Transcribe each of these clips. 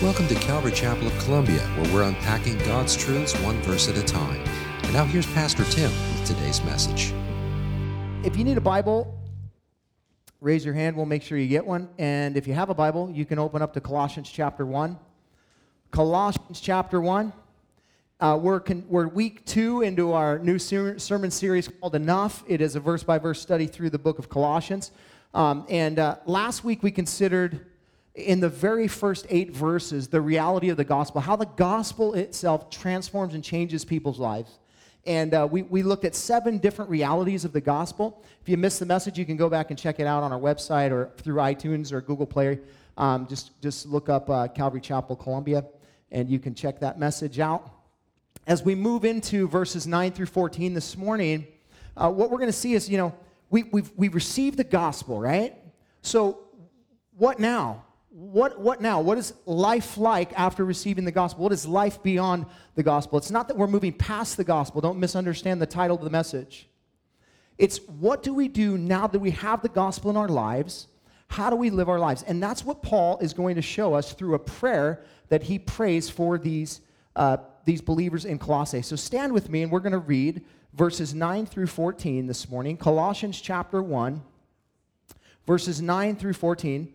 Welcome to Calvary Chapel of Columbia, where we're unpacking God's truths one verse at a time. And now here's Pastor Tim with today's message. If you need a Bible, raise your hand. We'll make sure you get one. And if you have a Bible, you can open up to Colossians chapter 1. Colossians chapter 1. Uh, we're, con- we're week two into our new ser- sermon series called Enough. It is a verse by verse study through the book of Colossians. Um, and uh, last week we considered in the very first eight verses the reality of the gospel, how the gospel itself transforms and changes people's lives. And uh, we, we looked at seven different realities of the gospel. If you missed the message, you can go back and check it out on our website or through iTunes or Google Play. Um, just, just look up uh, Calvary Chapel Columbia, and you can check that message out. As we move into verses 9 through 14 this morning, uh, what we're going to see is, you know, we, we've, we've received the gospel, right? So, what now? What, what now? What is life like after receiving the gospel? What is life beyond the gospel? It's not that we're moving past the gospel. Don't misunderstand the title of the message. It's what do we do now that we have the gospel in our lives? How do we live our lives? And that's what Paul is going to show us through a prayer that he prays for these, uh, these believers in Colossae. So stand with me and we're going to read verses 9 through 14 this morning. Colossians chapter 1, verses 9 through 14.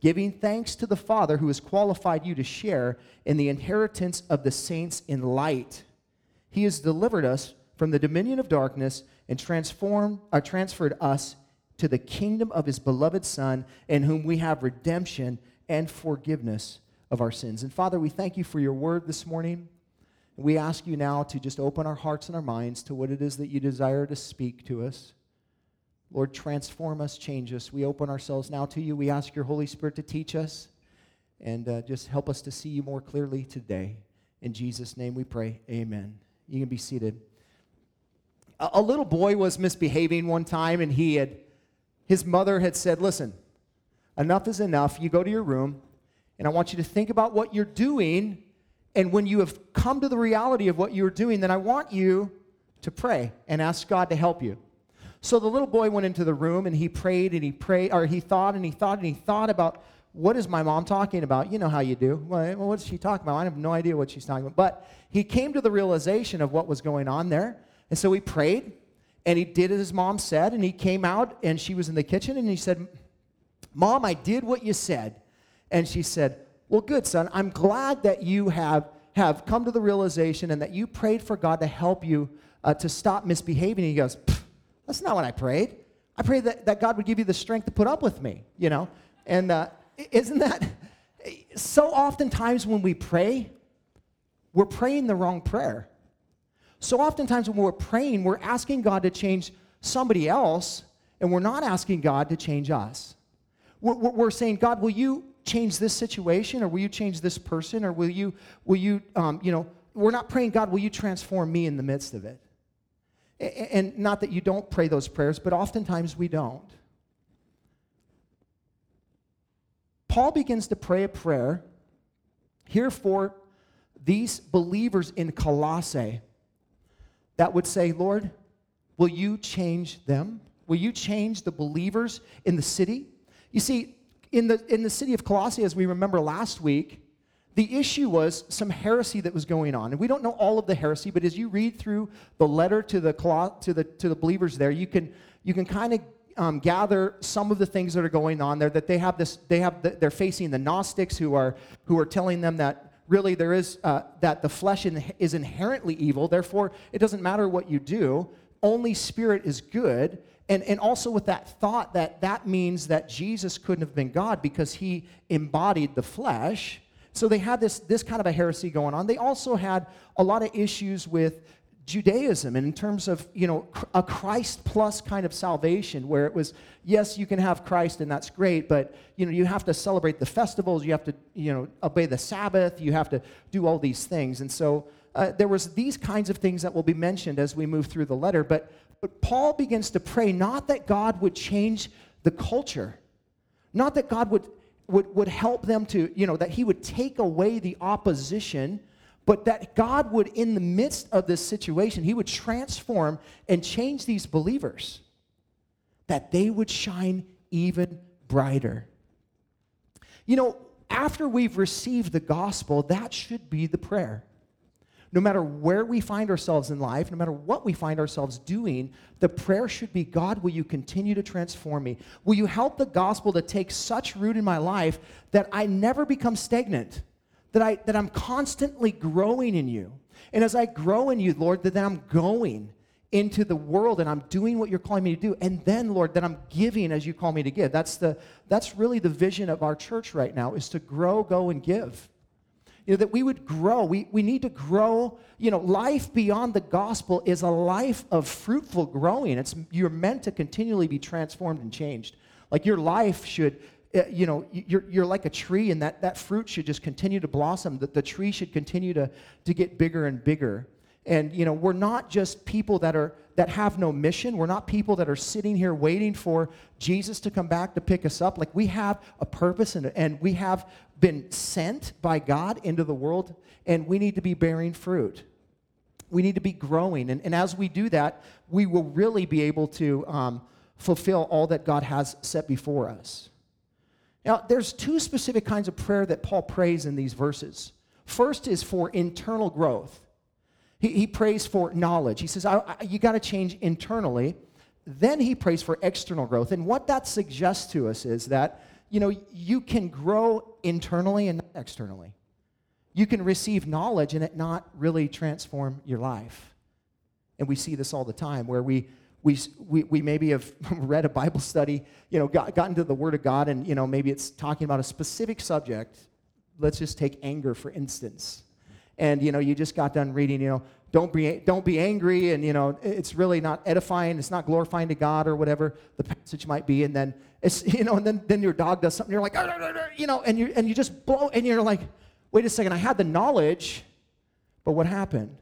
giving thanks to the Father who has qualified you to share in the inheritance of the saints in light. He has delivered us from the dominion of darkness and transformed, uh, transferred us to the kingdom of his beloved Son, in whom we have redemption and forgiveness of our sins. And Father, we thank you for your word this morning. We ask you now to just open our hearts and our minds to what it is that you desire to speak to us. Lord, transform us, change us. We open ourselves now to you. We ask your Holy Spirit to teach us and uh, just help us to see you more clearly today. In Jesus' name we pray. Amen. You can be seated. A, a little boy was misbehaving one time, and he had, his mother had said, Listen, enough is enough. You go to your room, and I want you to think about what you're doing. And when you have come to the reality of what you're doing, then I want you to pray and ask God to help you. So the little boy went into the room and he prayed and he prayed, or he thought and he thought and he thought about what is my mom talking about? You know how you do. Well, what's she talking about? I have no idea what she's talking about. But he came to the realization of what was going on there. And so he prayed and he did as his mom said. And he came out and she was in the kitchen and he said, Mom, I did what you said. And she said, Well, good, son. I'm glad that you have, have come to the realization and that you prayed for God to help you uh, to stop misbehaving. And he goes, that's not what I prayed. I prayed that, that God would give you the strength to put up with me, you know? And uh, isn't that so oftentimes when we pray, we're praying the wrong prayer. So oftentimes when we're praying, we're asking God to change somebody else, and we're not asking God to change us. We're, we're saying, God, will you change this situation, or will you change this person, or will you, will you, um, you know, we're not praying, God, will you transform me in the midst of it? And not that you don't pray those prayers, but oftentimes we don't. Paul begins to pray a prayer here for these believers in Colossae that would say, Lord, will you change them? Will you change the believers in the city? You see, in the, in the city of Colossae, as we remember last week, the issue was some heresy that was going on. And we don't know all of the heresy, but as you read through the letter to the, to the, to the believers there, you can, you can kind of um, gather some of the things that are going on there that they have this they have the, they're facing the gnostics who are who are telling them that really there is uh, that the flesh in, is inherently evil therefore it doesn't matter what you do only spirit is good and, and also with that thought that that means that jesus couldn't have been god because he embodied the flesh so they had this, this kind of a heresy going on. They also had a lot of issues with Judaism and in terms of, you know, a Christ plus kind of salvation where it was, yes, you can have Christ and that's great, but, you know, you have to celebrate the festivals, you have to, you know, obey the Sabbath, you have to do all these things. And so uh, there was these kinds of things that will be mentioned as we move through the letter, but, but Paul begins to pray not that God would change the culture, not that God would, would, would help them to, you know, that he would take away the opposition but that God would, in the midst of this situation, He would transform and change these believers, that they would shine even brighter. You know, after we've received the gospel, that should be the prayer. No matter where we find ourselves in life, no matter what we find ourselves doing, the prayer should be God, will you continue to transform me? Will you help the gospel to take such root in my life that I never become stagnant? that, I, that I'm constantly growing in you. And as I grow in you, Lord, that then I'm going into the world and I'm doing what you're calling me to do. And then, Lord, that I'm giving as you call me to give. That's, the, that's really the vision of our church right now is to grow, go, and give. You know, that we would grow. We, we need to grow. You know, life beyond the gospel is a life of fruitful growing. It's, you're meant to continually be transformed and changed. Like your life should uh, you know, you're, you're like a tree, and that, that fruit should just continue to blossom. That the tree should continue to, to get bigger and bigger. And you know, we're not just people that are that have no mission. We're not people that are sitting here waiting for Jesus to come back to pick us up. Like we have a purpose and, and we have been sent by God into the world, and we need to be bearing fruit. We need to be growing. And, and as we do that, we will really be able to um, fulfill all that God has set before us. Now, there's two specific kinds of prayer that Paul prays in these verses. First is for internal growth. He, he prays for knowledge. He says, I, I, You got to change internally. Then he prays for external growth. And what that suggests to us is that, you know, you can grow internally and not externally. You can receive knowledge and it not really transform your life. And we see this all the time where we we, we, we maybe have read a Bible study, you know, got, gotten to the Word of God, and, you know, maybe it's talking about a specific subject. Let's just take anger, for instance. And, you know, you just got done reading, you know, don't be, don't be angry, and, you know, it's really not edifying, it's not glorifying to God or whatever the passage might be. And then, it's, you know, and then, then your dog does something, you're like, you know, and you, and you just blow, and you're like, wait a second, I had the knowledge, but what happened?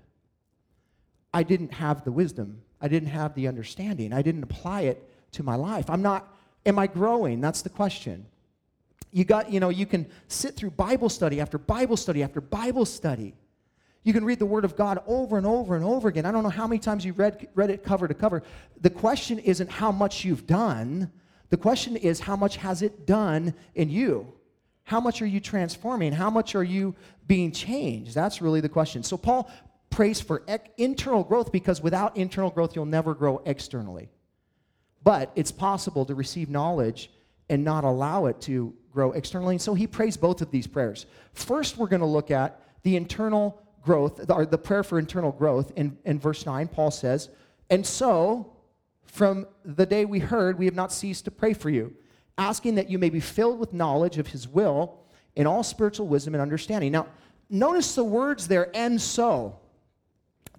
I didn't have the wisdom I didn't have the understanding. I didn't apply it to my life. I'm not, am I growing? That's the question. You got, you know, you can sit through Bible study after Bible study after Bible study. You can read the Word of God over and over and over again. I don't know how many times you've read, read it cover to cover. The question isn't how much you've done, the question is how much has it done in you? How much are you transforming? How much are you being changed? That's really the question. So Paul prays for internal growth because without internal growth, you'll never grow externally. But it's possible to receive knowledge and not allow it to grow externally. And so he prays both of these prayers. First, we're going to look at the internal growth, or the prayer for internal growth. In, in verse 9, Paul says, And so, from the day we heard, we have not ceased to pray for you, asking that you may be filled with knowledge of his will in all spiritual wisdom and understanding. Now, notice the words there, and so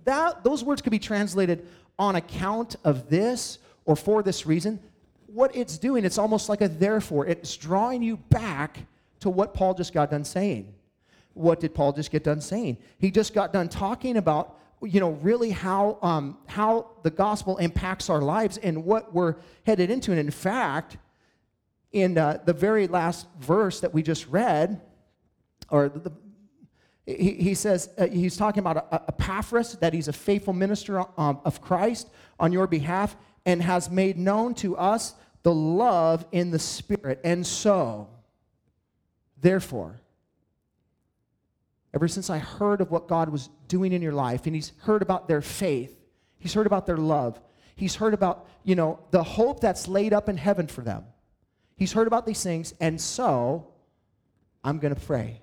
that, those words could be translated on account of this or for this reason. What it's doing, it's almost like a therefore. It's drawing you back to what Paul just got done saying. What did Paul just get done saying? He just got done talking about, you know, really how, um, how the gospel impacts our lives and what we're headed into. And in fact, in uh, the very last verse that we just read, or the, he, he says, uh, he's talking about Epaphras, that he's a faithful minister um, of Christ on your behalf and has made known to us the love in the Spirit. And so, therefore, ever since I heard of what God was doing in your life, and he's heard about their faith, he's heard about their love, he's heard about, you know, the hope that's laid up in heaven for them. He's heard about these things, and so I'm going to pray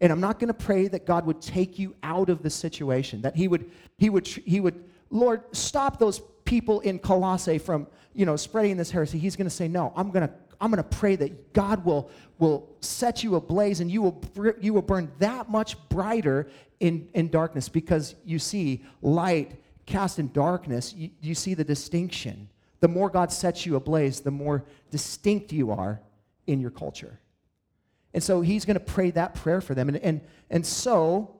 and I'm not going to pray that God would take you out of the situation, that he would, he would, he would, Lord, stop those people in Colossae from, you know, spreading this heresy. He's going to say, no, I'm going to, I'm going to pray that God will, will set you ablaze and you will, you will burn that much brighter in, in darkness because you see light cast in darkness, you, you see the distinction. The more God sets you ablaze, the more distinct you are in your culture. And so he's going to pray that prayer for them. And, and, and so,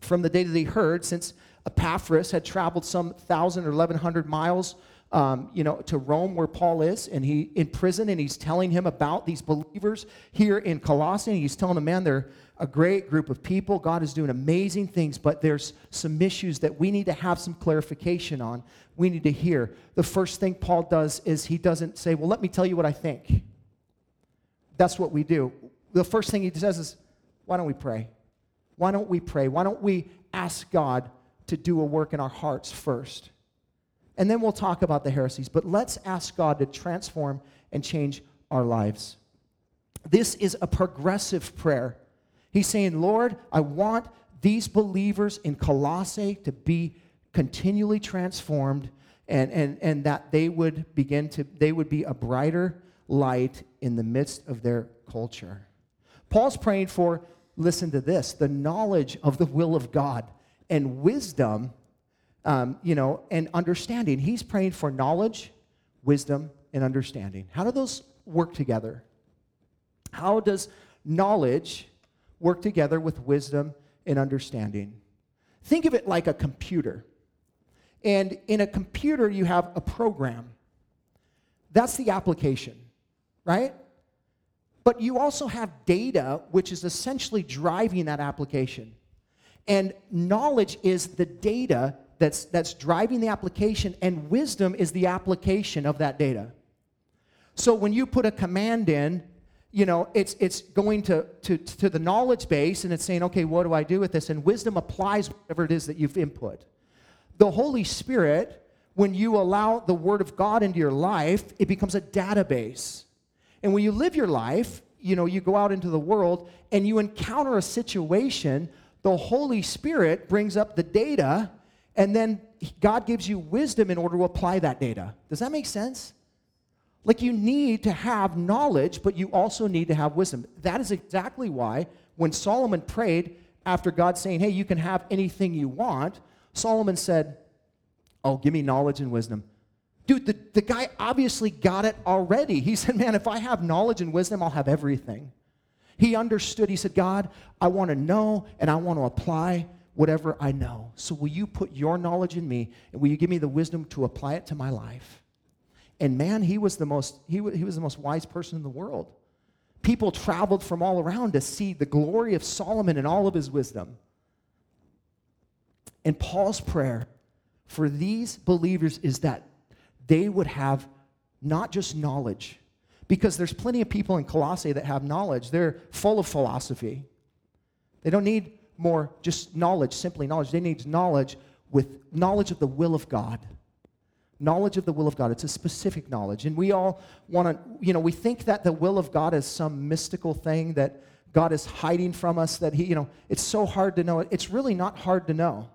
from the day that he heard, since Epaphras had traveled some 1,000 or 1,100 miles um, you know, to Rome where Paul is, and he in prison, and he's telling him about these believers here in Colossae. He's telling him, man, they're a great group of people. God is doing amazing things, but there's some issues that we need to have some clarification on. We need to hear. The first thing Paul does is he doesn't say, well, let me tell you what I think. That's what we do. The first thing he says is, why don't we pray? Why don't we pray? Why don't we ask God to do a work in our hearts first? And then we'll talk about the heresies. But let's ask God to transform and change our lives. This is a progressive prayer. He's saying, Lord, I want these believers in Colossae to be continually transformed and, and, and that they would begin to, they would be a brighter light in the midst of their culture. Paul's praying for, listen to this, the knowledge of the will of God and wisdom um, you know, and understanding. He's praying for knowledge, wisdom, and understanding. How do those work together? How does knowledge work together with wisdom and understanding? Think of it like a computer. And in a computer, you have a program. That's the application, right? But you also have data, which is essentially driving that application. And knowledge is the data that's, that's driving the application, and wisdom is the application of that data. So when you put a command in, you know, it's, it's going to, to, to the knowledge base and it's saying, okay, what do I do with this? And wisdom applies whatever it is that you've input. The Holy Spirit, when you allow the Word of God into your life, it becomes a database. And when you live your life, you know, you go out into the world and you encounter a situation, the Holy Spirit brings up the data and then God gives you wisdom in order to apply that data. Does that make sense? Like you need to have knowledge, but you also need to have wisdom. That is exactly why when Solomon prayed after God saying, Hey, you can have anything you want, Solomon said, Oh, give me knowledge and wisdom. Dude, the, the guy obviously got it already. He said, Man, if I have knowledge and wisdom, I'll have everything. He understood. He said, God, I want to know and I want to apply whatever I know. So will you put your knowledge in me and will you give me the wisdom to apply it to my life? And man, he was the most he, he was the most wise person in the world. People traveled from all around to see the glory of Solomon and all of his wisdom. And Paul's prayer for these believers is that they would have not just knowledge, because there's plenty of people in Colossae that have knowledge. They're full of philosophy. They don't need more just knowledge, simply knowledge. They need knowledge with knowledge of the will of God. Knowledge of the will of God. It's a specific knowledge. And we all want to, you know, we think that the will of God is some mystical thing that God is hiding from us, that He, you know, it's so hard to know. It's really not hard to know.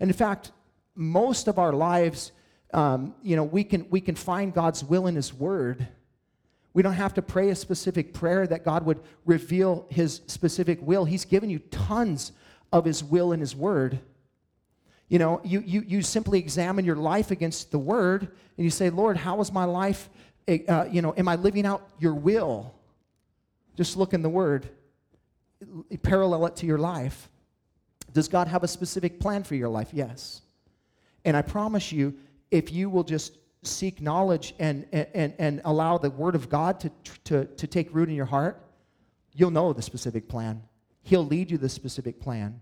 And in fact, most of our lives, um, you know, we can, we can find God's will in His Word. We don't have to pray a specific prayer that God would reveal His specific will. He's given you tons of his will and his word. You know, you, you, you simply examine your life against the word and you say, Lord, how is my life, eh, uh, you know, am I living out your will? Just look in the word, parallel it to your life. Does God have a specific plan for your life? Yes. And I promise you, if you will just seek knowledge and, and, and allow the word of God to, to, to take root in your heart, you'll know the specific plan. He'll lead you the specific plan.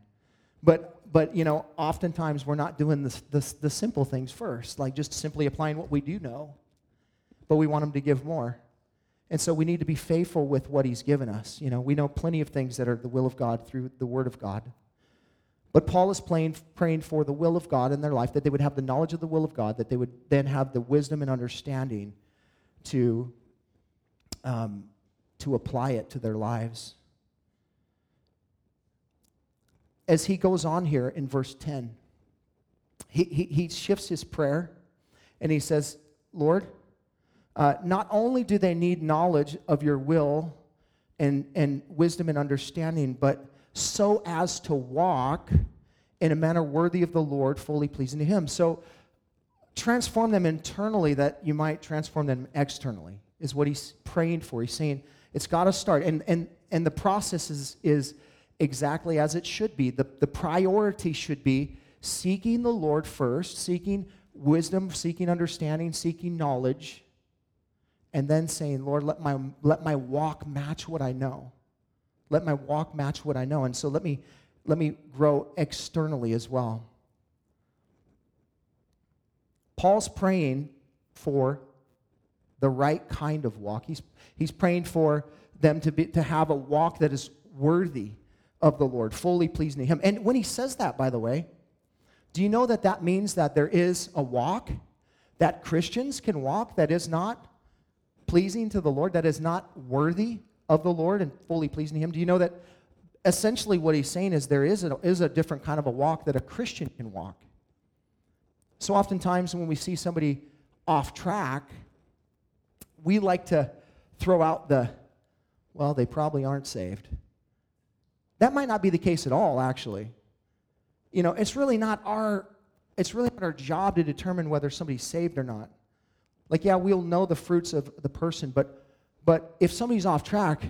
But, but you know, oftentimes we're not doing the, the, the simple things first, like just simply applying what we do know. But we want Him to give more. And so we need to be faithful with what He's given us. You know, we know plenty of things that are the will of God through the Word of God. But Paul is praying, praying for the will of God in their life, that they would have the knowledge of the will of God, that they would then have the wisdom and understanding to, um, to apply it to their lives as he goes on here in verse 10, he, he, he shifts his prayer and he says, Lord, Uh, not only do they need knowledge of your will and, and wisdom and understanding, but so as to walk in a manner worthy of the Lord, fully pleasing to Him. So transform them internally that you might transform them externally, is what He's praying for. He's saying it's got to start. And, and, and the process is, is exactly as it should be. The, the priority should be seeking the Lord first, seeking wisdom, seeking understanding, seeking knowledge, and then saying, Lord, let my, let my walk match what I know. Let my walk match what I know. And so let me, let me grow externally as well. Paul's praying for the right kind of walk. He's, he's praying for them to, be, to have a walk that is worthy of the Lord, fully pleasing Him. And when he says that, by the way, do you know that that means that there is a walk that Christians can walk that is not pleasing to the Lord, that is not worthy of the Lord and fully pleasing Him? Do you know that essentially what he's saying is there is a, is a different kind of a walk that a Christian can walk? So oftentimes when we see somebody off track, we like to throw out the, well, they probably aren't saved. That might not be the case at all, actually. You know, it's really not our it's really not our job to determine whether somebody's saved or not. Like, yeah, we'll know the fruits of the person, but but if somebody's off track,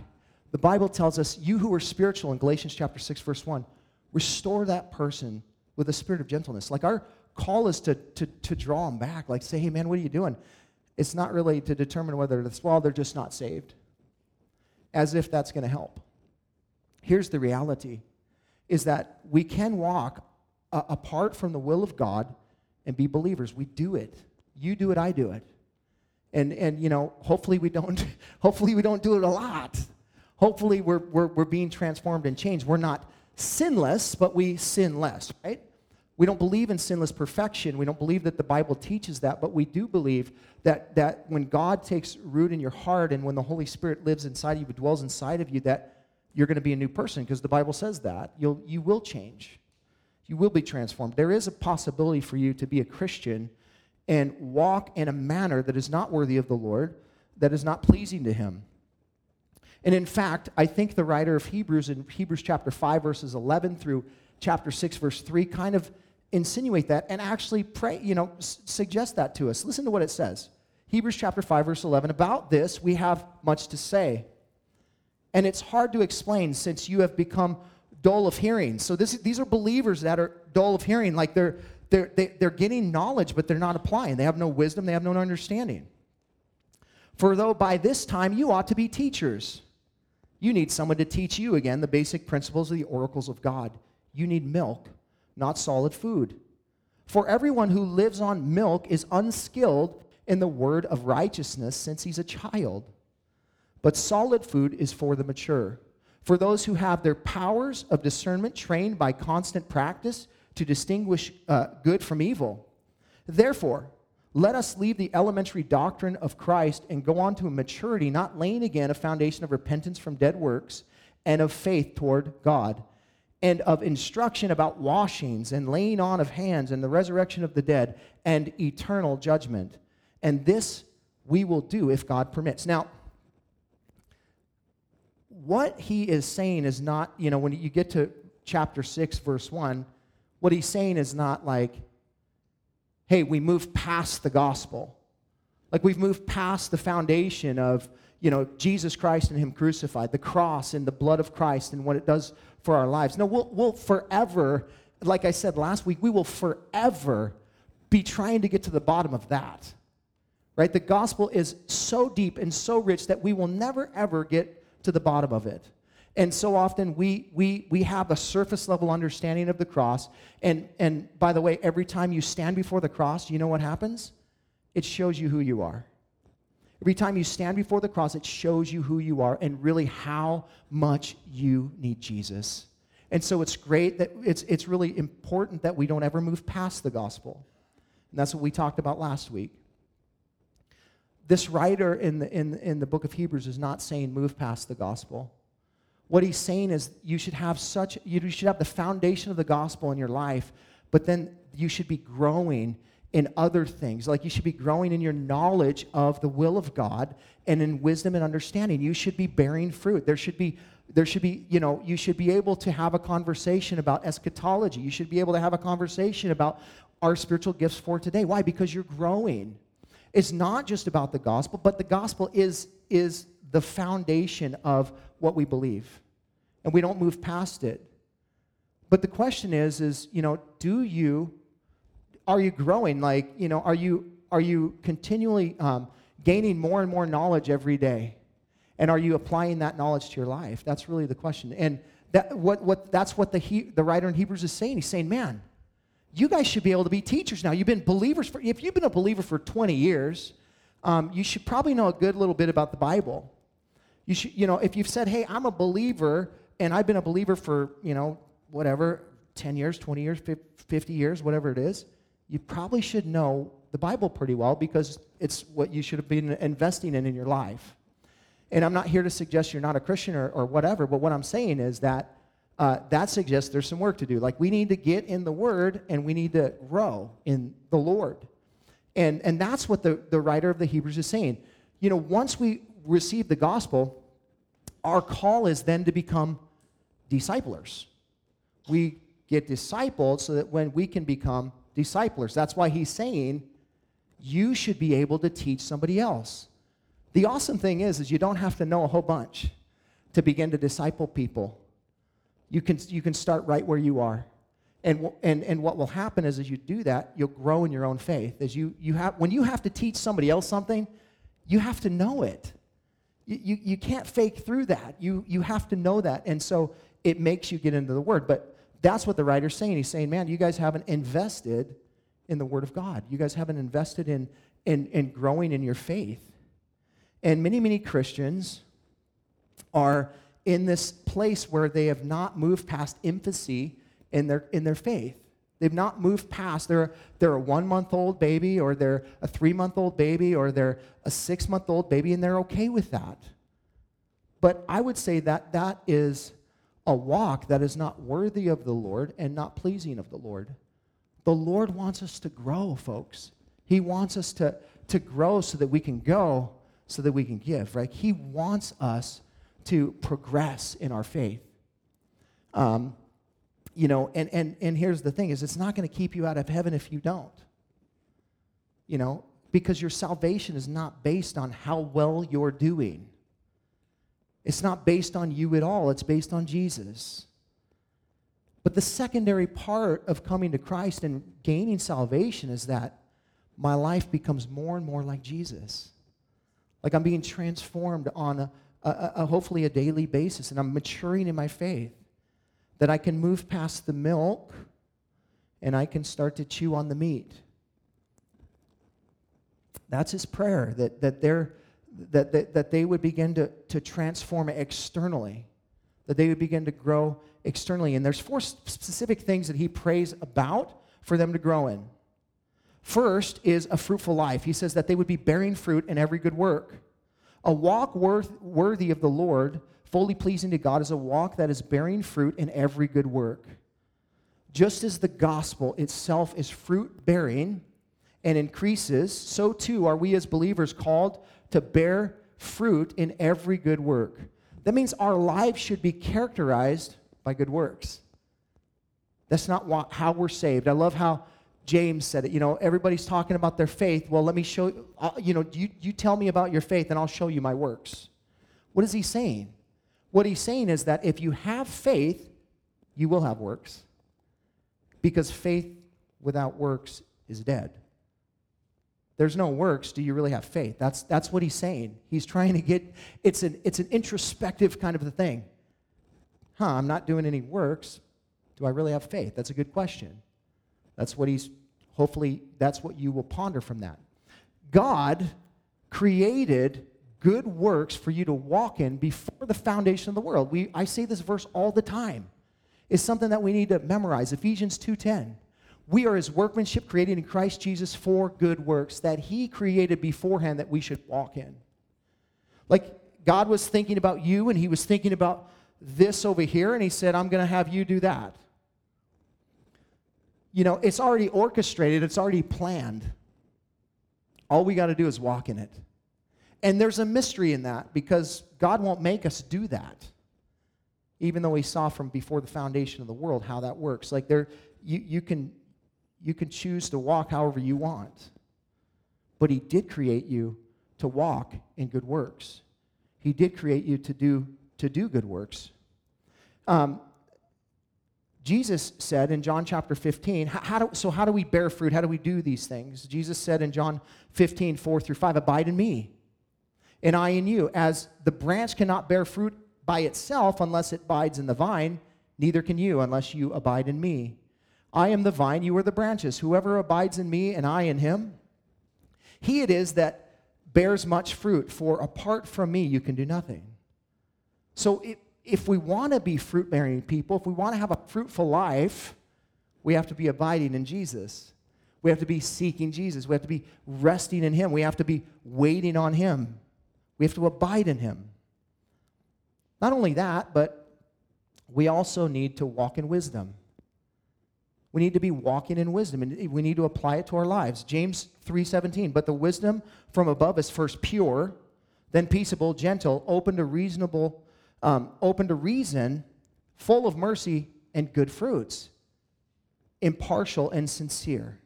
the Bible tells us, you who are spiritual in Galatians chapter 6, verse 1, restore that person with a spirit of gentleness. Like our call is to, to, to draw them back. Like say, hey man, what are you doing? It's not really to determine whether it's, well, they're just not saved. As if that's going to help. Here's the reality is that we can walk uh, apart from the will of God and be believers. We do it. You do it, I do it. And, and you know, hopefully we don't, hopefully we don't do it a lot. Hopefully we're, we're, we're being transformed and changed. We're not sinless, but we sin less, right? We don't believe in sinless perfection. We don't believe that the Bible teaches that, but we do believe that, that when God takes root in your heart and when the Holy Spirit lives inside of you, dwells inside of you, that you're going to be a new person because the Bible says that. You'll, you will change. You will be transformed. There is a possibility for you to be a Christian and walk in a manner that is not worthy of the Lord, that is not pleasing to Him. And in fact, I think the writer of Hebrews in Hebrews chapter 5, verses 11 through chapter 6, verse 3, kind of insinuate that and actually pray, you know, s- suggest that to us. Listen to what it says. Hebrews chapter 5, verse 11. About this, we have much to say. And it's hard to explain since you have become dull of hearing. So this, these are believers that are dull of hearing. Like they're, they're, they, are they are getting knowledge, but they're not applying. They have no wisdom, they have no understanding. For though by this time you ought to be teachers, you need someone to teach you again the basic principles of the oracles of God. You need milk not solid food. For everyone who lives on milk is unskilled in the word of righteousness since he's a child. But solid food is for the mature, for those who have their powers of discernment trained by constant practice to distinguish uh, good from evil. Therefore, let us leave the elementary doctrine of Christ and go on to maturity, not laying again a foundation of repentance from dead works and of faith toward God and of instruction about washings and laying on of hands and the resurrection of the dead and eternal judgment. And this we will do if God permits. Now, what he is saying is not, you know, when you get to chapter 6, verse 1, what he's saying is not like, hey, we moved past the gospel. Like we've moved past the foundation of, you know, Jesus Christ and Him crucified, the cross and the blood of Christ and what it does for our lives. No, we'll, we'll forever, like I said last week, we will forever be trying to get to the bottom of that. Right? The gospel is so deep and so rich that we will never, ever get to the bottom of it. And so often we, we, we have a surface level understanding of the cross. And, and by the way, every time you stand before the cross, you know what happens? It shows you who you are. Every time you stand before the cross, it shows you who you are and really how much you need Jesus. And so it's great that it's, it's really important that we don't ever move past the gospel. And that's what we talked about last week. This writer in the, in, in the book of Hebrews is not saying move past the gospel. What he's saying is you should have such, you should have the foundation of the gospel in your life, but then you should be growing in other things. Like you should be growing in your knowledge of the will of God and in wisdom and understanding. You should be bearing fruit. There should be there should be, you know, you should be able to have a conversation about eschatology. You should be able to have a conversation about our spiritual gifts for today. Why? Because you're growing. It's not just about the gospel, but the gospel is is the foundation of what we believe. And we don't move past it. But the question is is, you know, do you are you growing? Like, you know, are you are you continually um, gaining more and more knowledge every day? And are you applying that knowledge to your life? That's really the question. And that, what, what, that's what the, he, the writer in Hebrews is saying. He's saying, man, you guys should be able to be teachers now. You've been believers for, if you've been a believer for 20 years, um, you should probably know a good little bit about the Bible. You should, you know, if you've said, hey, I'm a believer, and I've been a believer for, you know, whatever, 10 years, 20 years, 50 years, whatever it is, you probably should know the Bible pretty well because it's what you should have been investing in in your life. And I'm not here to suggest you're not a Christian or, or whatever, but what I'm saying is that uh, that suggests there's some work to do. Like we need to get in the Word and we need to grow in the Lord. And, and that's what the, the writer of the Hebrews is saying. You know, once we receive the gospel, our call is then to become disciplers. We get discipled so that when we can become disciplers. That's why he's saying you should be able to teach somebody else. The awesome thing is, is you don't have to know a whole bunch to begin to disciple people. You can, you can start right where you are. And, and, and what will happen is as you do that, you'll grow in your own faith. As you, you have, when you have to teach somebody else something, you have to know it. You, you, you can't fake through that. You, you have to know that. And so it makes you get into the Word. But that's what the writer's saying. He's saying, man, you guys haven't invested in the Word of God. You guys haven't invested in, in, in growing in your faith. And many, many Christians are in this place where they have not moved past infancy in their, in their faith. They've not moved past, they're, they're a one month old baby, or they're a three month old baby, or they're a six month old baby, and they're okay with that. But I would say that that is a walk that is not worthy of the Lord and not pleasing of the Lord. The Lord wants us to grow, folks. He wants us to, to grow so that we can go so that we can give, right? He wants us to progress in our faith. Um, you know, and, and, and here's the thing is it's not going to keep you out of heaven if you don't. You know, because your salvation is not based on how well you're doing. It's not based on you at all, it's based on Jesus. But the secondary part of coming to Christ and gaining salvation is that my life becomes more and more like Jesus. Like I'm being transformed on a, a, a, hopefully a daily basis, and I'm maturing in my faith. That I can move past the milk and I can start to chew on the meat. That's his prayer, that, that, they're, that, that, that they would begin to, to transform externally, that they would begin to grow externally. And there's four specific things that he prays about for them to grow in. First is a fruitful life. He says that they would be bearing fruit in every good work. A walk worth, worthy of the Lord, fully pleasing to God, is a walk that is bearing fruit in every good work. Just as the gospel itself is fruit bearing and increases, so too are we as believers called to bear fruit in every good work. That means our lives should be characterized by good works. That's not how we're saved. I love how James said it. You know, everybody's talking about their faith. Well, let me show you, uh, you know, you, you tell me about your faith and I'll show you my works. What is he saying? What he's saying is that if you have faith, you will have works. Because faith without works is dead. There's no works, do you really have faith? That's, that's what he's saying. He's trying to get, it's an, it's an introspective kind of a thing. Huh, I'm not doing any works. Do I really have faith? That's a good question. That's what he's, hopefully, that's what you will ponder from that. God created good works for you to walk in before the foundation of the world. We, I say this verse all the time. It's something that we need to memorize. Ephesians 2.10. We are his workmanship created in Christ Jesus for good works that he created beforehand that we should walk in. Like God was thinking about you and he was thinking about this over here and he said, I'm going to have you do that. You know, it's already orchestrated, it's already planned. All we got to do is walk in it. And there's a mystery in that because God won't make us do that. Even though he saw from before the foundation of the world how that works. Like there you, you can you can choose to walk however you want. But he did create you to walk in good works. He did create you to do to do good works. Um, Jesus said in John chapter 15, how, do, so how do we bear fruit? How do we do these things? Jesus said in John 15, 4 through 5, abide in me, and I in you. As the branch cannot bear fruit by itself unless it abides in the vine, neither can you unless you abide in me. I am the vine, you are the branches. Whoever abides in me and I in him, he it is that bears much fruit, for apart from me you can do nothing. So it, if we want to be fruit bearing people, if we want to have a fruitful life, we have to be abiding in Jesus. We have to be seeking Jesus. We have to be resting in Him. We have to be waiting on Him. We have to abide in Him. Not only that, but we also need to walk in wisdom. We need to be walking in wisdom and we need to apply it to our lives. James 3:17, but the wisdom from above is first pure, then peaceable, gentle, open to reasonable um, open to reason, full of mercy and good fruits, impartial and sincere.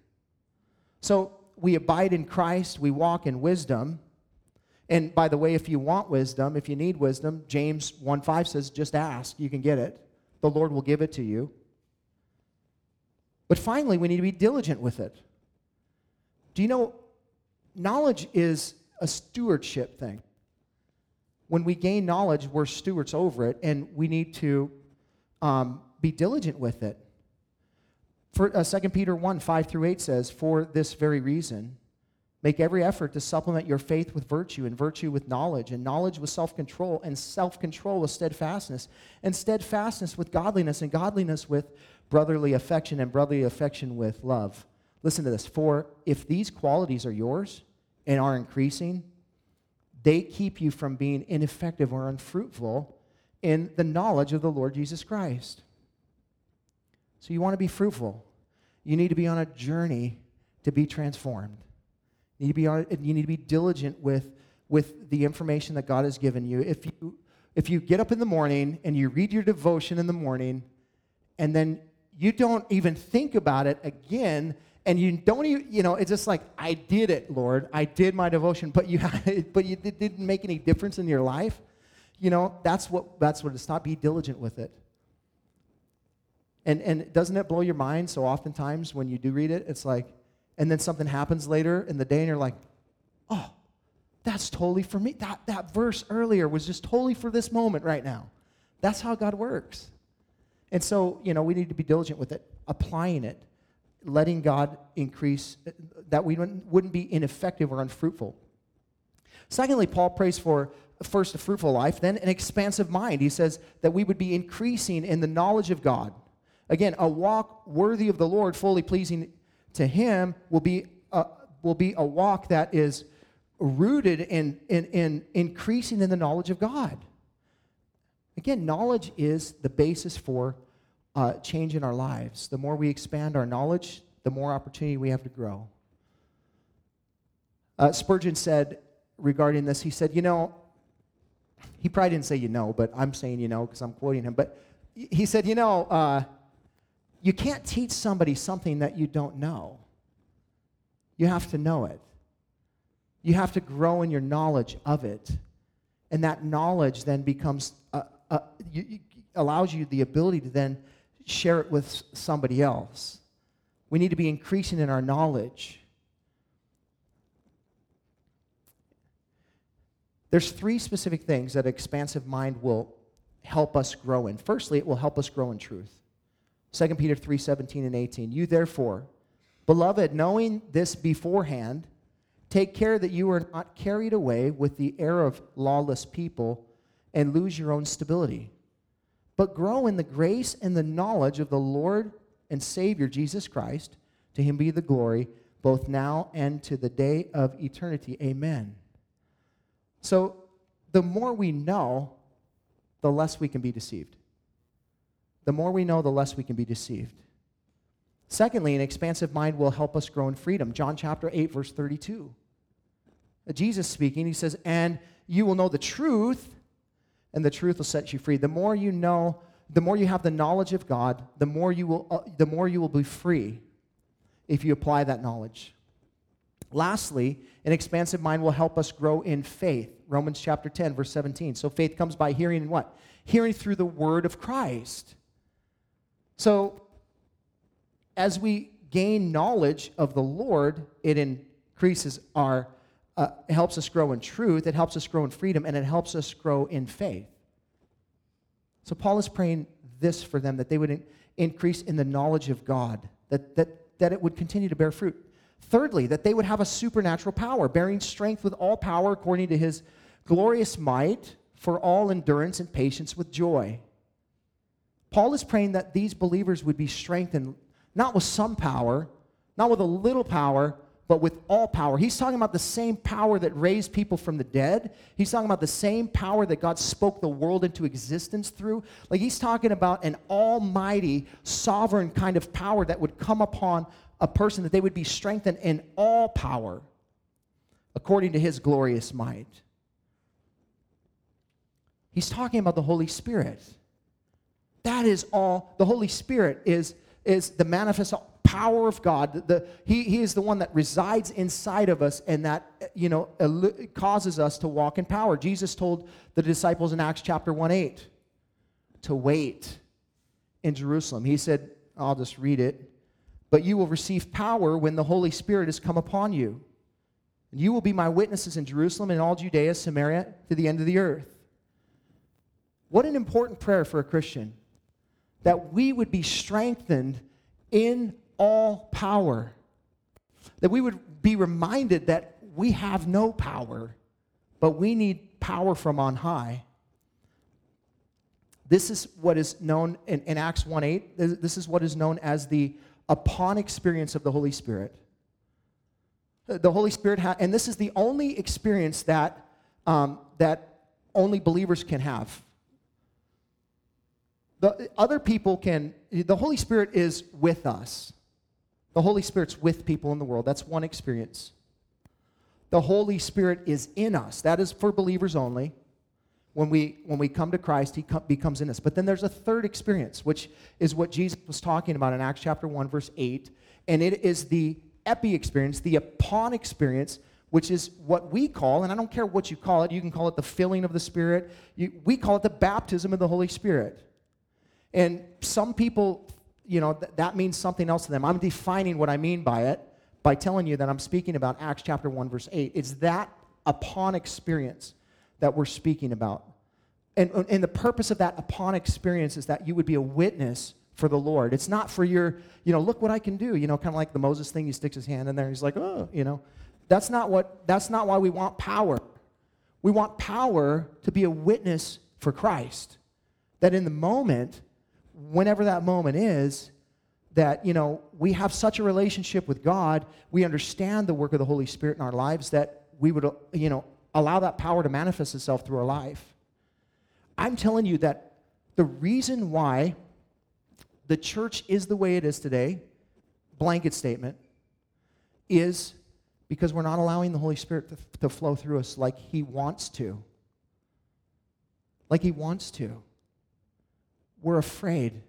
So we abide in Christ, we walk in wisdom. And by the way, if you want wisdom, if you need wisdom, James 1 5 says, just ask, you can get it. The Lord will give it to you. But finally, we need to be diligent with it. Do you know, knowledge is a stewardship thing when we gain knowledge, we're stewards over it, and we need to um, be diligent with it. For uh, 2 Peter 1 5 through 8 says, For this very reason, make every effort to supplement your faith with virtue, and virtue with knowledge, and knowledge with self control, and self control with steadfastness, and steadfastness with godliness, and godliness with brotherly affection, and brotherly affection with love. Listen to this. For if these qualities are yours and are increasing, they keep you from being ineffective or unfruitful in the knowledge of the Lord Jesus Christ. So you want to be fruitful. You need to be on a journey to be transformed. You need to be, on, you need to be diligent with, with the information that God has given you. If you if you get up in the morning and you read your devotion in the morning and then you don't even think about it again and you don't even, you know, it's just like, I did it, Lord. I did my devotion, but you, but you it didn't make any difference in your life. You know, that's what, that's what it's not. Be diligent with it. And, and doesn't it blow your mind? So oftentimes when you do read it, it's like, and then something happens later in the day and you're like, oh, that's totally for me. That, that verse earlier was just totally for this moment right now. That's how God works. And so, you know, we need to be diligent with it, applying it letting God increase, uh, that we wouldn't be ineffective or unfruitful. Secondly, Paul prays for first a fruitful life, then an expansive mind. He says that we would be increasing in the knowledge of God. Again, a walk worthy of the Lord, fully pleasing to Him, will be a, will be a walk that is rooted in, in, in increasing in the knowledge of God. Again, knowledge is the basis for uh, change in our lives. The more we expand our knowledge, the more opportunity we have to grow. Uh, Spurgeon said regarding this, he said, You know, he probably didn't say you know, but I'm saying you know because I'm quoting him. But he said, You know, uh, you can't teach somebody something that you don't know. You have to know it. You have to grow in your knowledge of it. And that knowledge then becomes, uh, uh, you, you, allows you the ability to then share it with somebody else. We need to be increasing in our knowledge. There's three specific things that an expansive mind will help us grow in. Firstly, it will help us grow in truth. 2 Peter 3 17 and 18. You therefore, beloved, knowing this beforehand, take care that you are not carried away with the error of lawless people and lose your own stability but grow in the grace and the knowledge of the Lord and Savior Jesus Christ. To him be the glory, both now and to the day of eternity. Amen. So, the more we know, the less we can be deceived. The more we know, the less we can be deceived. Secondly, an expansive mind will help us grow in freedom. John chapter 8, verse 32. Uh, Jesus speaking, he says, And you will know the truth, and the truth will set you free. The more you know, the more you have the knowledge of God, the more you will, uh, the more you will be free if you apply that knowledge. Lastly, an expansive mind will help us grow in faith. Romans chapter 10, verse 17. So faith comes by hearing and what? Hearing through the word of Christ. So as we gain knowledge of the Lord, it increases our, uh, helps us grow in truth, it helps us grow in freedom, and it helps us grow in faith. So Paul is praying this for them that they would in- increase in the knowledge of God, that, that, that it would continue to bear fruit. Thirdly, that they would have a supernatural power, bearing strength with all power according to his glorious might for all endurance and patience with joy. Paul is praying that these believers would be strengthened, not with some power, not with a little power, but with all power. He's talking about the same power that raised people from the dead. He's talking about the same power that God spoke the world into existence through. Like he's talking about an almighty, sovereign kind of power that would come upon a person, that they would be strengthened in all power according to his glorious might. He's talking about the Holy Spirit. That is all. The Holy Spirit is, is the manifest power of God. The, he, he is the one that resides inside of us and that, you know, causes us to walk in power. Jesus told the disciples in Acts chapter 1 8 to wait in Jerusalem. He said, I'll just read it. But you will receive power when the Holy Spirit has come upon you. And you will be my witnesses in Jerusalem and all Judea, Samaria, to the end of the earth. What an important prayer for a Christian that we would be strengthened in all power. That we would be reminded that we have no power, but we need power from on high. This is what is known in, in Acts 1 8. This is what is known as the upon experience of the Holy Spirit. The Holy Spirit, ha- and this is the only experience that, um, that only believers can have. The other people can, the Holy Spirit is with us. The Holy Spirit's with people in the world. That's one experience. The Holy Spirit is in us. That is for believers only. When we, when we come to Christ, He com- becomes in us. But then there's a third experience, which is what Jesus was talking about in Acts chapter 1, verse 8. And it is the epi experience, the upon experience, which is what we call, and I don't care what you call it, you can call it the filling of the Spirit. You, we call it the baptism of the Holy Spirit. And some people, you know, th- that means something else to them. I'm defining what I mean by it by telling you that I'm speaking about Acts chapter 1, verse 8. It's that upon experience that we're speaking about. And, uh, and the purpose of that upon experience is that you would be a witness for the Lord. It's not for your, you know, look what I can do, you know, kind of like the Moses thing. He sticks his hand in there. He's like, oh, you know. That's not what, that's not why we want power. We want power to be a witness for Christ. That in the moment, whenever that moment is, that, you know, we have such a relationship with God, we understand the work of the Holy Spirit in our lives that we would, you know, allow that power to manifest itself through our life. I'm telling you that the reason why the church is the way it is today, blanket statement, is because we're not allowing the Holy Spirit to, to flow through us like He wants to. Like He wants to. We're afraid.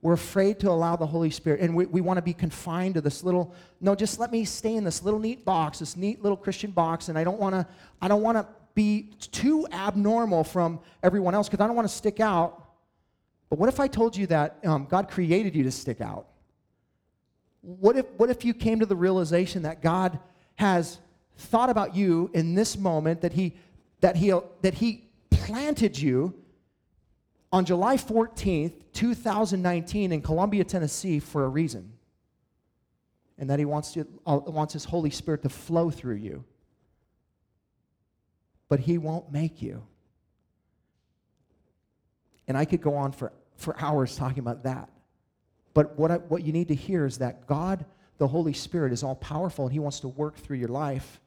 We're afraid to allow the Holy Spirit, and we, we want to be confined to this little, no, just let me stay in this little neat box, this neat little Christian box, and I don't want to, I don't want to be too abnormal from everyone else because I don't want to stick out. But what if I told you that um, God created you to stick out? What if, what if you came to the realization that God has thought about you in this moment, that He, that he, that he planted you on July 14th, 2019, in Columbia, Tennessee, for a reason. And that He wants, to, uh, wants His Holy Spirit to flow through you. But He won't make you. And I could go on for, for hours talking about that. But what, I, what you need to hear is that God, the Holy Spirit, is all powerful and He wants to work through your life.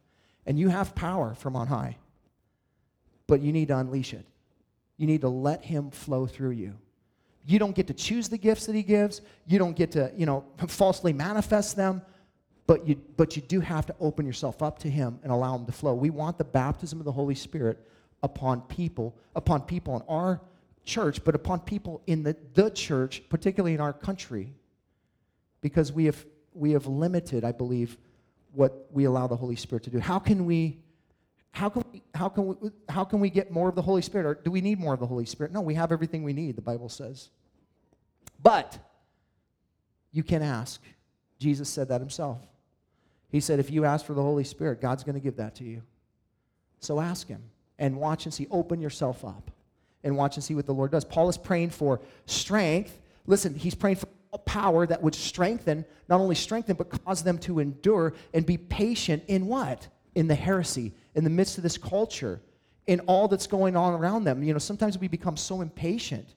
And you have power from on high. But you need to unleash it. You need to let Him flow through you. You don't get to choose the gifts that he gives. You don't get to, you know, falsely manifest them. But you, but you do have to open yourself up to him and allow him to flow. We want the baptism of the Holy Spirit upon people, upon people in our church, but upon people in the, the church, particularly in our country, because we have, we have limited, I believe, what we allow the Holy Spirit to do. How can we how can we, how can we, how can we get more of the Holy Spirit? Or do we need more of the Holy Spirit? No, we have everything we need, the Bible says. But you can ask. Jesus said that himself. He said, if you ask for the Holy Spirit, God's going to give that to you. So ask him and watch and see. Open yourself up and watch and see what the Lord does. Paul is praying for strength. Listen, he's praying for power that would strengthen, not only strengthen, but cause them to endure and be patient in what? In the heresy, in the midst of this culture, in all that's going on around them. You know, sometimes we become so impatient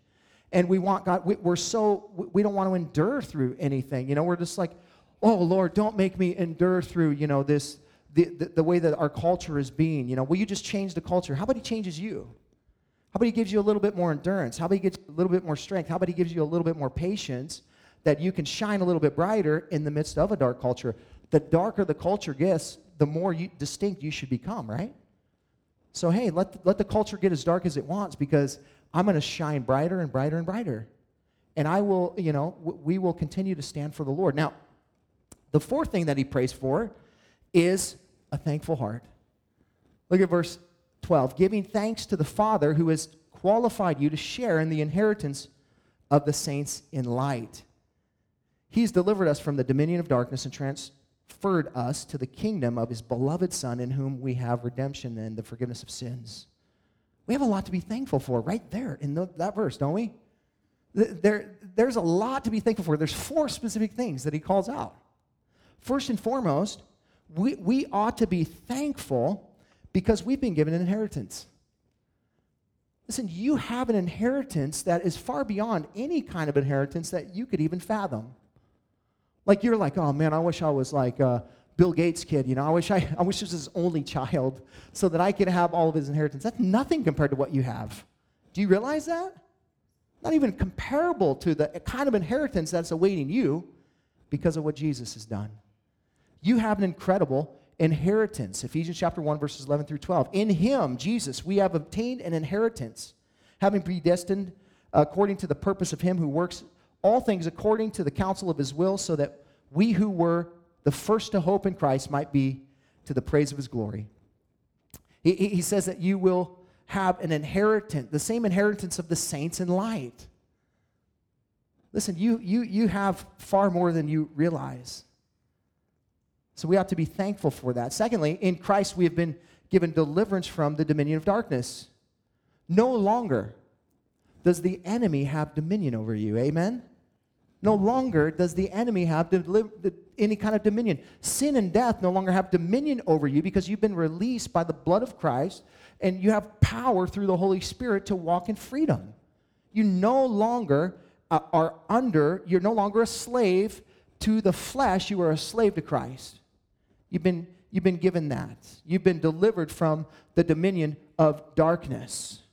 and we want God, we, are so, we don't want to endure through anything. You know, we're just like, oh, Lord, don't make me endure through, you know, this, the, the, the way that our culture is being. You know, will you just change the culture? How about He changes you? How about He gives you a little bit more endurance? How about He you a little bit more strength? How about He gives you a little bit more patience that you can shine a little bit brighter in the midst of a dark culture? The darker the culture gets, the more you, distinct you should become, right? So, hey, let, let the culture get as dark as it wants because I'm going to shine brighter and brighter and brighter. And I will, you know, w- we will continue to stand for the Lord. Now, the fourth thing that he prays for is a thankful heart. Look at verse 12 giving thanks to the Father who has qualified you to share in the inheritance of the saints in light. He's delivered us from the dominion of darkness and trans- transferred us to the kingdom of his beloved Son, in whom we have redemption and the forgiveness of sins. We have a lot to be thankful for right there in the, that verse, don't we? There, there's a lot to be thankful for. There's four specific things that he calls out. First and foremost, we, we ought to be thankful because we've been given an inheritance. Listen, you have an inheritance that is far beyond any kind of inheritance that you could even fathom. Like you're like, oh man, I wish I was like uh, Bill Gates' kid. You know, I wish I, I wish this was his only child so that I could have all of his inheritance. That's nothing compared to what you have. Do you realize that? Not even comparable to the kind of inheritance that's awaiting you because of what Jesus has done. You have an incredible inheritance. Ephesians chapter 1, verses 11 through 12. In him, Jesus, we have obtained an inheritance, having predestined according to the purpose of him who works all things according to the counsel of his will, so that we who were the first to hope in Christ might be to the praise of his glory. He, he says that you will have an inheritance, the same inheritance of the saints in light. Listen, you, you, you have far more than you realize. So we ought to be thankful for that. Secondly, in Christ we have been given deliverance from the dominion of darkness. No longer does the enemy have dominion over you. Amen? No longer does the enemy have any kind of dominion. Sin and death no longer have dominion over you because you've been released by the blood of Christ and you have power through the Holy Spirit to walk in freedom. You no longer uh, are under, you're no longer a slave to the flesh, you are a slave to Christ. You've been, you've been given that. You've been delivered from the dominion of darkness.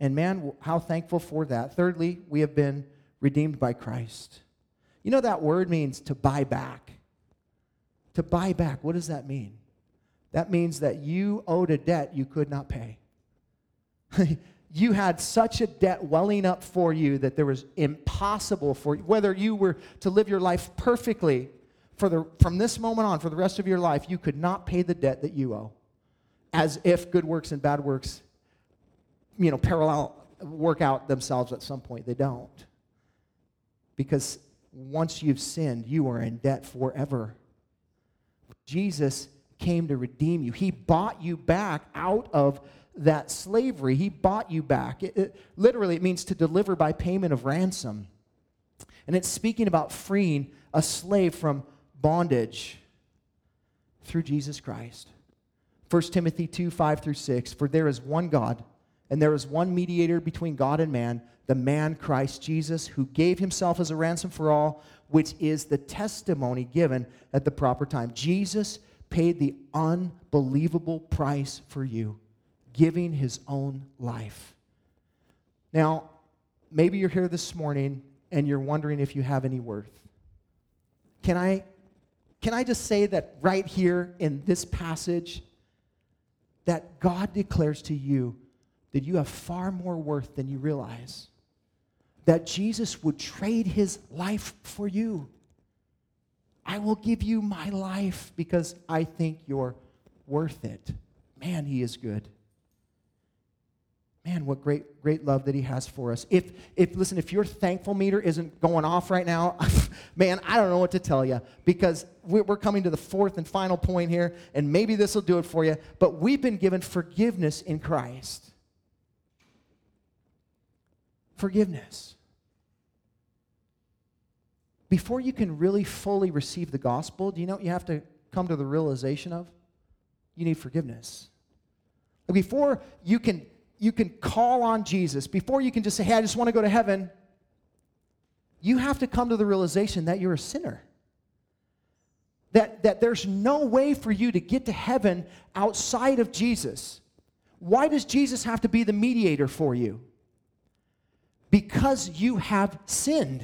And man, how thankful for that. Thirdly, we have been redeemed by Christ. You know that word means to buy back. To buy back, what does that mean? That means that you owed a debt you could not pay. you had such a debt welling up for you that there was impossible for you, whether you were to live your life perfectly for the, from this moment on for the rest of your life, you could not pay the debt that you owe. As if good works and bad works you know, parallel work out themselves at some point. They don't. Because once you've sinned, you are in debt forever. Jesus came to redeem you. He bought you back out of that slavery. He bought you back. It, it, literally, it means to deliver by payment of ransom. And it's speaking about freeing a slave from bondage through Jesus Christ. 1 Timothy 2 5 through 6 For there is one God and there is one mediator between God and man, the man Christ Jesus, who gave himself as a ransom for all, which is the testimony given at the proper time. Jesus paid the unbelievable price for you. giving his own life. Now, maybe you're here this morning and you're wondering if you have any worth. Can I, can I just say that right here in this passage, that God declares to you that you have far more worth than you realize? That Jesus would trade his life for you. I will give you my life because I think you're worth it. Man, he is good. Man, what great, great love that he has for us. If, if, listen, if your thankful meter isn't going off right now, man, I don't know what to tell you because we're coming to the fourth and final point here, and maybe this will do it for you. But we've been given forgiveness in Christ. Forgiveness before you can really fully receive the gospel, do you know what you have to come to the realization of? You need forgiveness. Before you can, you can call on Jesus, before you can just say, hey, I just want to go to heaven, you have to come to the realization that you're a sinner. That, that there's no way for you to get to heaven outside of Jesus. Why does Jesus have to be the mediator for you? Because you have sinned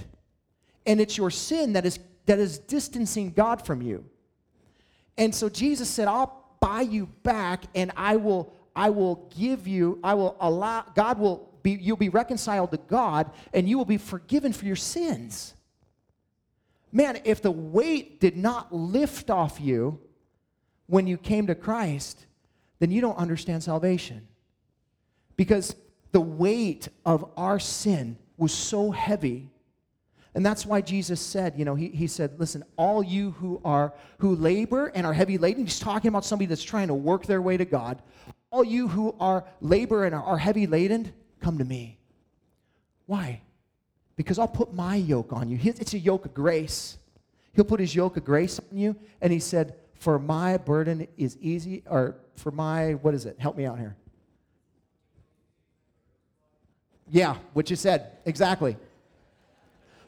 and it's your sin that is that is distancing God from you. And so Jesus said, I'll buy you back and I will I will give you I will allow God will be you'll be reconciled to God and you will be forgiven for your sins. Man, if the weight did not lift off you when you came to Christ, then you don't understand salvation. Because the weight of our sin was so heavy and that's why Jesus said, you know, he, he said, listen, all you who are who labor and are heavy laden, he's talking about somebody that's trying to work their way to God. All you who are labor and are heavy laden, come to me. Why? Because I'll put my yoke on you. It's a yoke of grace. He'll put his yoke of grace on you. And he said, For my burden is easy, or for my, what is it? Help me out here. Yeah, what you said. Exactly.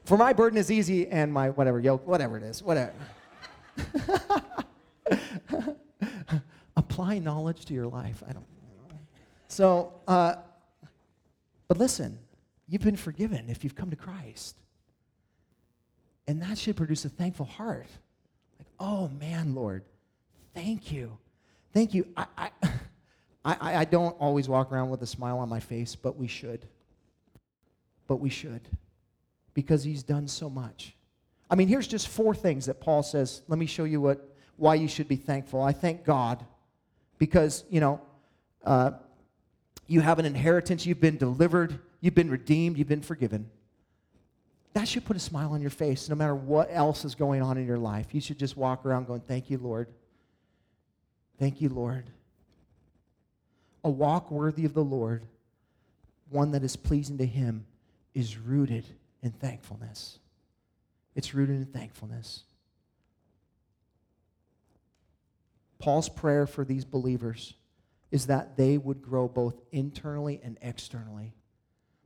For my burden is easy and my whatever yoke, whatever it is, whatever. Apply knowledge to your life. I don't. So, uh, but listen, you've been forgiven if you've come to Christ. And that should produce a thankful heart. Like, oh man, Lord, thank you. Thank you. I, I, I, I don't always walk around with a smile on my face, but we should. But we should because he's done so much. I mean, here's just four things that Paul says. Let me show you what, why you should be thankful. I thank God because, you know, uh, you have an inheritance, you've been delivered, you've been redeemed, you've been forgiven. That should put a smile on your face no matter what else is going on in your life. You should just walk around going, Thank you, Lord. Thank you, Lord. A walk worthy of the Lord, one that is pleasing to Him, is rooted in thankfulness. It's rooted in thankfulness. Paul's prayer for these believers is that they would grow both internally and externally.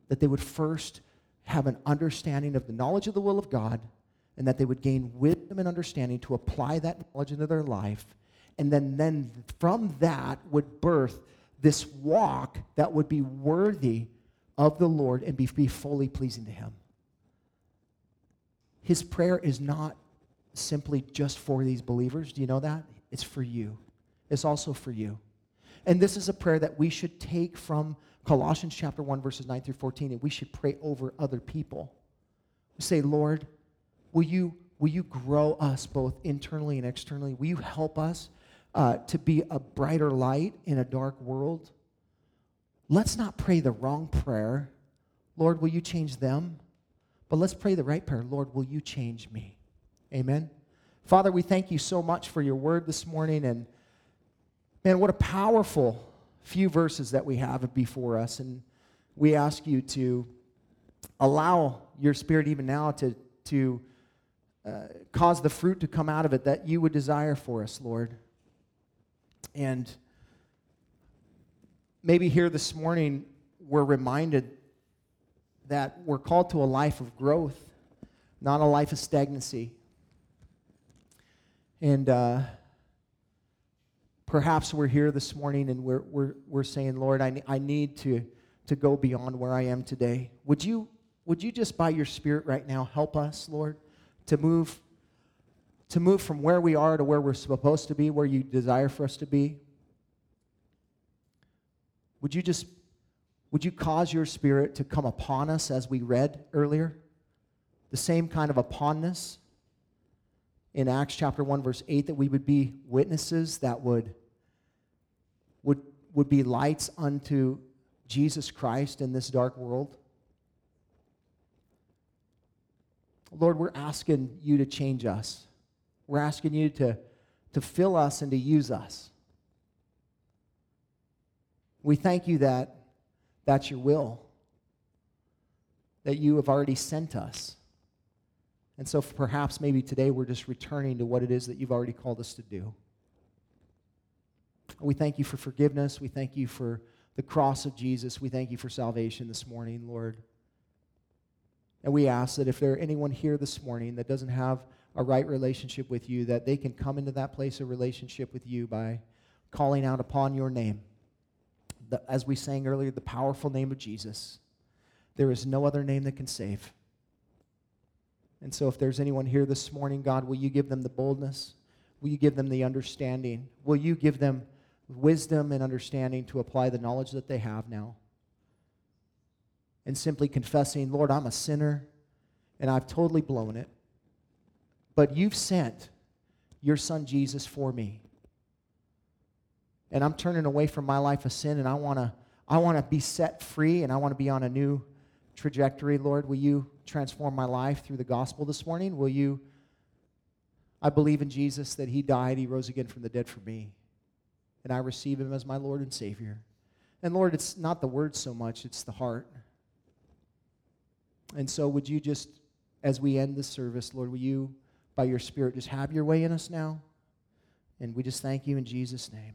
That they would first have an understanding of the knowledge of the will of God, and that they would gain wisdom and understanding to apply that knowledge into their life. And then, then from that would birth this walk that would be worthy of the Lord and be, be fully pleasing to Him. His prayer is not simply just for these believers. Do you know that? It's for you. It's also for you. And this is a prayer that we should take from Colossians chapter 1, verses 9 through 14, and we should pray over other people. Say, Lord, will you, will you grow us both internally and externally? Will you help us uh, to be a brighter light in a dark world? Let's not pray the wrong prayer. Lord, will you change them? But let's pray the right prayer. Lord, will you change me? Amen. Father, we thank you so much for your word this morning. And man, what a powerful few verses that we have before us. And we ask you to allow your spirit even now to, to uh, cause the fruit to come out of it that you would desire for us, Lord. And maybe here this morning, we're reminded that we're called to a life of growth, not a life of stagnancy. And uh, perhaps we're here this morning and we're, we're, we're saying, Lord, I, I need to, to go beyond where I am today. Would you, would you just, by your Spirit right now, help us, Lord, to move, to move from where we are to where we're supposed to be, where you desire for us to be? Would you just, would you cause your Spirit to come upon us as we read earlier? The same kind of uponness in Acts chapter 1, verse 8, that we would be witnesses that would, would, would be lights unto Jesus Christ in this dark world. Lord, we're asking you to change us. We're asking you to, to fill us and to use us. We thank you that that's your will, that you have already sent us. And so perhaps maybe today we're just returning to what it is that you've already called us to do. We thank you for forgiveness. We thank you for the cross of Jesus. We thank you for salvation this morning, Lord. And we ask that if there are anyone here this morning that doesn't have a right relationship with you, that they can come into that place of relationship with you by calling out upon your name. The, as we sang earlier, the powerful name of Jesus. There is no other name that can save. And so, if there's anyone here this morning, God, will you give them the boldness? Will you give them the understanding? Will you give them wisdom and understanding to apply the knowledge that they have now? And simply confessing, Lord, I'm a sinner and I've totally blown it. But you've sent your son Jesus for me. And I'm turning away from my life of sin and I want to I want to be set free and I want to be on a new trajectory, Lord. Will you transform my life through the gospel this morning? Will you? I believe in Jesus that He died, He rose again from the dead for me. And I receive Him as my Lord and Savior. And Lord, it's not the words so much, it's the heart. And so, would you just, as we end the service, Lord, will you, by your Spirit, just have your way in us now? And we just thank you in Jesus' name.